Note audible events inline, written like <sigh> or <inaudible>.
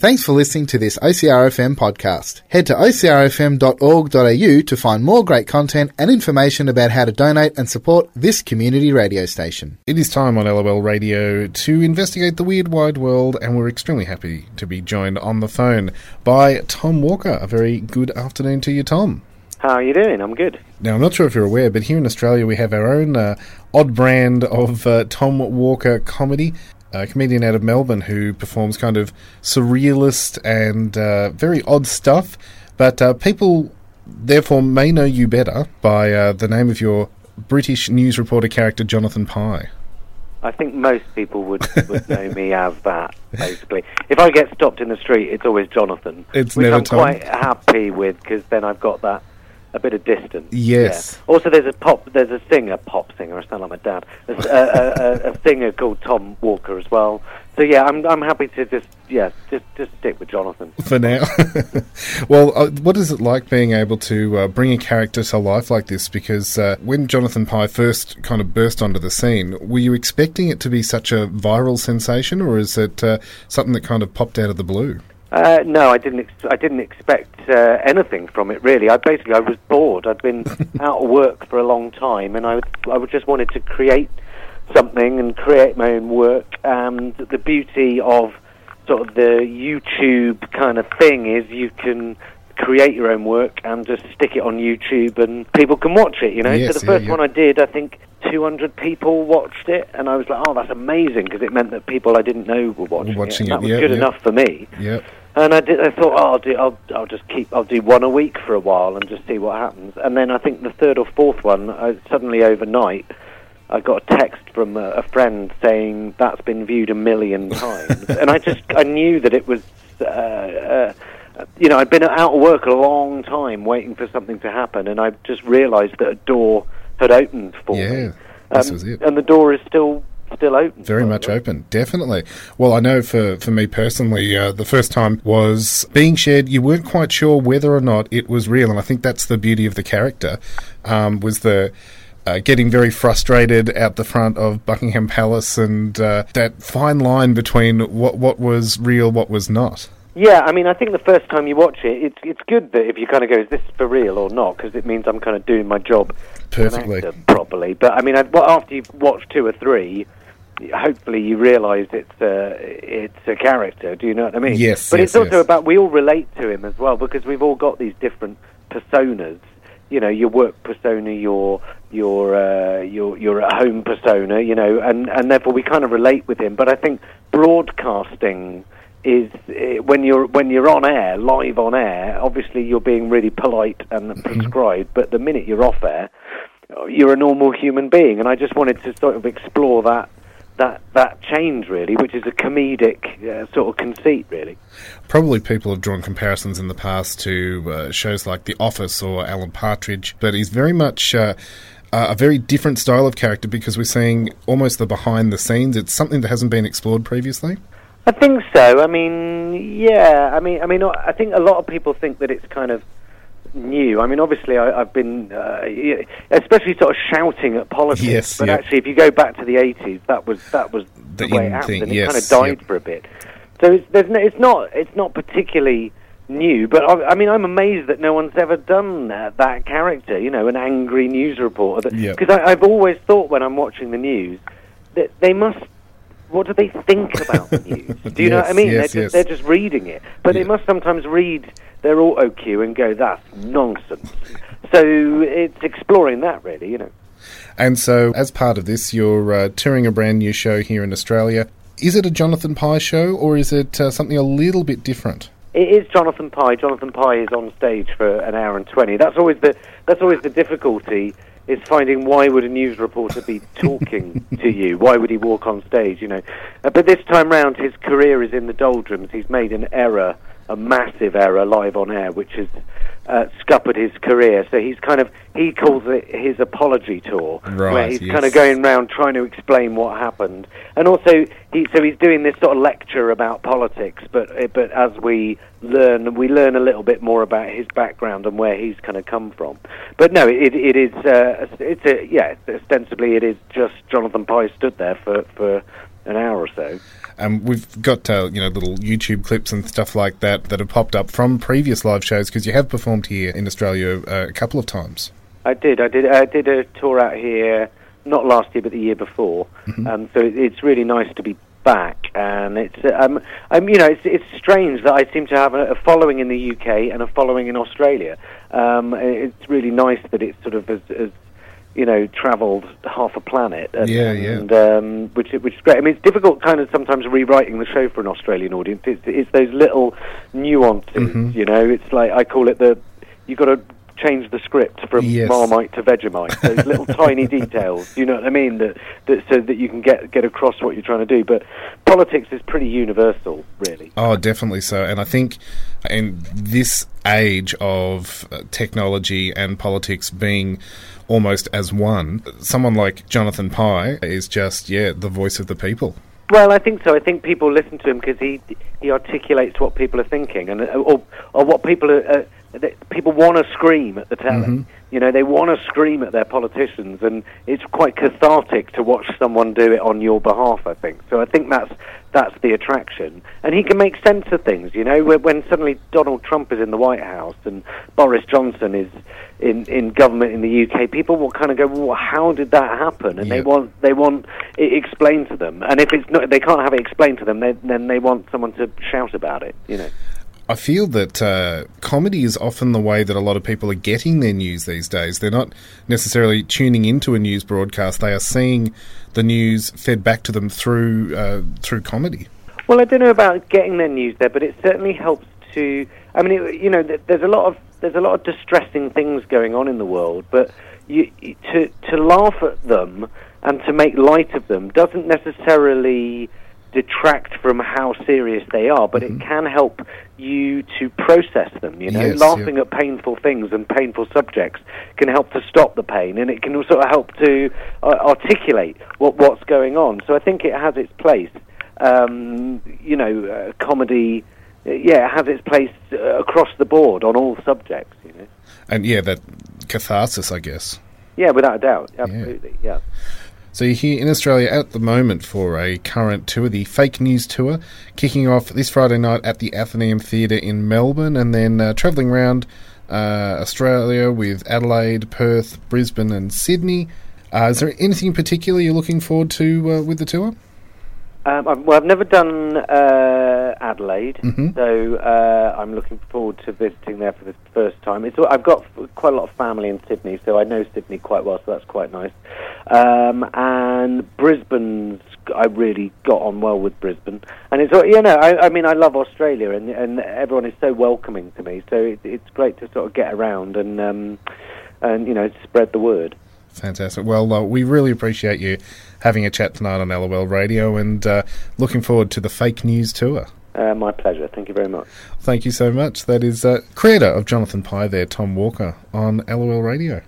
Thanks for listening to this OCRFM podcast. Head to ocrfm.org.au to find more great content and information about how to donate and support this community radio station. It is time on LOL Radio to investigate the weird wide world, and we're extremely happy to be joined on the phone by Tom Walker. A very good afternoon to you, Tom. How are you doing? I'm good. Now, I'm not sure if you're aware, but here in Australia we have our own uh, odd brand of uh, Tom Walker comedy a comedian out of Melbourne who performs kind of surrealist and uh, very odd stuff. But uh, people, therefore, may know you better by uh, the name of your British news reporter character, Jonathan Pie. I think most people would, would know me <laughs> as that, basically. If I get stopped in the street, it's always Jonathan. It's which never I'm Tom. quite happy with because then I've got that a bit of distance. Yes. Yeah. Also, there's a pop, there's a singer, pop singer. I sound like my dad. There's a, a, a, a singer called Tom Walker as well. So yeah, I'm I'm happy to just yeah just just stick with Jonathan for now. <laughs> well, uh, what is it like being able to uh, bring a character to life like this? Because uh, when Jonathan Pie first kind of burst onto the scene, were you expecting it to be such a viral sensation, or is it uh, something that kind of popped out of the blue? Uh, no, I didn't. Ex- I didn't expect uh, anything from it. Really, I basically I was bored. I'd been <laughs> out of work for a long time, and I would, I just wanted to create something and create my own work. And the beauty of sort of the YouTube kind of thing is you can create your own work and just stick it on YouTube, and people can watch it. You know. Yes, so the yeah, first yeah. one I did, I think 200 people watched it, and I was like, "Oh, that's amazing!" Because it meant that people I didn't know were watching, watching it. it, That was yeah, good yeah. enough for me. Yep. And I did. I thought, oh, I'll do. I'll, I'll just keep. I'll do one a week for a while and just see what happens. And then I think the third or fourth one, I, suddenly overnight, I got a text from a, a friend saying that's been viewed a million <laughs> times. and I just, I knew that it was. Uh, uh, you know, I'd been out of work a long time waiting for something to happen, and I just realised that a door had opened for me. Yeah, this Um, was it. And the door is still still open. Very much open, definitely. Well, I know for, for me personally, uh, the first time was being shared. You weren't quite sure whether or not it was real, and I think that's the beauty of the character. Um, was the uh, getting very frustrated out the front of Buckingham Palace, and uh, that fine line between what what was real, what was not. Yeah, I mean, I think the first time you watch it, it's it's good that if you kind of go, is this for real or not? Because it means I'm kind of doing my job Perfectly. properly. But I mean, I, well, after you've watched two or three, hopefully you realise it's a it's a character. Do you know what I mean? Yes, But yes, it's also yes. about we all relate to him as well because we've all got these different personas. You know, your work persona, your your uh, your your at home persona. You know, and and therefore we kind of relate with him. But I think broadcasting is uh, when you're when you're on air, live on air. Obviously, you're being really polite and prescribed. But the minute you're off air, you're a normal human being. And I just wanted to sort of explore that that that change really, which is a comedic uh, sort of conceit really. Probably people have drawn comparisons in the past to uh, shows like The Office or Alan Partridge, but he's very much uh, a very different style of character because we're seeing almost the behind the scenes. It's something that hasn't been explored previously. I think so. I mean, yeah. I mean, I mean, I think a lot of people think that it's kind of new. I mean, obviously, I, I've been, uh, especially sort of shouting at politics. Yes, but yeah. actually, if you go back to the '80s, that was that was The the, way it happened, and it yes, kind of died yep. for a bit. So it's, there's no, it's not it's not particularly new. But I, I mean, I'm amazed that no one's ever done that, that character. You know, an angry news reporter. Yep. Because I've always thought when I'm watching the news that they must. What do they think <laughs> about the news? Do you know what I mean? yes, they're, yes. just, they're just reading it, but Yeah. they must sometimes read their auto cue and go, "That's nonsense." So it's exploring that, really. You know. And so, as part of this, you're uh, touring a brand new show here in Australia. Is it a Jonathan Pie show, or is it uh, something a little bit different? It is Jonathan Pie. Jonathan Pie is on stage for an hour and twenty. That's always the that's always the difficulty is finding why would a news reporter be talking <laughs> to you? Why would he walk on stage? You know, uh, but this time round, his career is in the doldrums. He's made an error, a massive error, live on air, which has uh, scuppered his career. So he's kind of he calls it his apology tour, where he's yes. kind of going around trying to explain what happened, and also he so he's doing this sort of lecture about politics. But uh, but as we learn, we learn a little bit more about his background and where he's kind of come from. But no, it it is uh, it's a yeah ostensibly it is just Jonathan Pie stood there for for an hour or so. Um, we've got uh, you know little YouTube clips and stuff like that that have popped up from previous live shows because you have performed here in Australia uh, a couple of times. I did. I did. I did a tour out here, not last year, but the year before. Mm-hmm. Um, so it, it's really nice to be back, and it's um, um, you know, it's it's strange that I seem to have a, a following in the UK and a following in Australia. Um, it's really nice that it's sort of as, as you know travelled half a planet. And, Yeah, yeah. And, um, which which is great. I mean, it's difficult, kind of sometimes rewriting the show for an Australian audience. It's, it's those little nuances. Mm-hmm. You know, it's like I call it the you've got to change the script from Yes. Marmite to Vegemite. Those little <laughs> tiny details, you know what I mean? That, that so that you can get get across what you're trying to do. But politics is pretty universal, really. Oh, definitely so. And I think in this age of uh, technology and politics being almost as one, someone like Jonathan Pie is just yeah the voice of the people. Well, I think so. I think people listen to him because he he articulates what people are thinking, and uh, or or what people are. Uh, people want to scream at the telly. You know, they want to scream at their politicians, and it's quite cathartic to watch someone do it on your behalf. I think so. I think that's that's the attraction, and he can make sense of things. You know, when, when suddenly Donald Trump is in the White House and Boris Johnson is in in government in the UK, people will kind of go, "Well, how did that happen?" And they want they want it explained to them. And if it's not, they can't have it explained to them. They, then they want someone to shout about it. You know. I feel that uh, comedy is often the way that a lot of people are getting their news these days. They're not necessarily tuning into a news broadcast; they are seeing the news fed back to them through uh, through comedy. Well, I don't know about getting their news there, but it certainly helps to. I mean, it, you know, there's a lot of there's a lot of distressing things going on in the world, but you, you- to to laugh at them and to make light of them doesn't necessarily detract from how serious they are, but it can help you to process them. You know, Yes, laughing yeah. at painful things and painful subjects can help to stop the pain, and it can also help to uh, articulate what what's going on. So I think it has its place. Um, you know, uh, comedy. uh, Yeah, it has its place uh, across the board on all subjects. You know. And yeah, that catharsis, I guess. Yeah, without a doubt, absolutely. Yeah. So you're here in Australia at the moment for a current tour, the Fake News Tour, kicking off this Friday night at the Athenaeum Theatre in Melbourne, and then uh, travelling around uh, Australia with Adelaide, Perth, Brisbane, and Sydney. Uh, is there anything in particular you're looking forward to uh, with the tour? Um, I've, well, I've never done uh, Adelaide, Mhm. so uh, I'm looking forward to visiting there for the first time. It's, I've got quite a lot of family in Sydney, so I know Sydney quite well, so that's quite nice. Um, and Brisbane's, I really got on well with Brisbane, and it's you know, I, I mean, I love Australia, and and everyone is so welcoming to me, so it, it's great to sort of get around and um, and you know spread the word. Fantastic. Well, uh, we really appreciate you having a chat tonight on LOL Radio and uh, looking forward to the Fake News Tour. Uh, my pleasure. Thank you very much. Thank you so much. That is uh, creator of Jonathan Pie there, Tom Walker, on LOL Radio.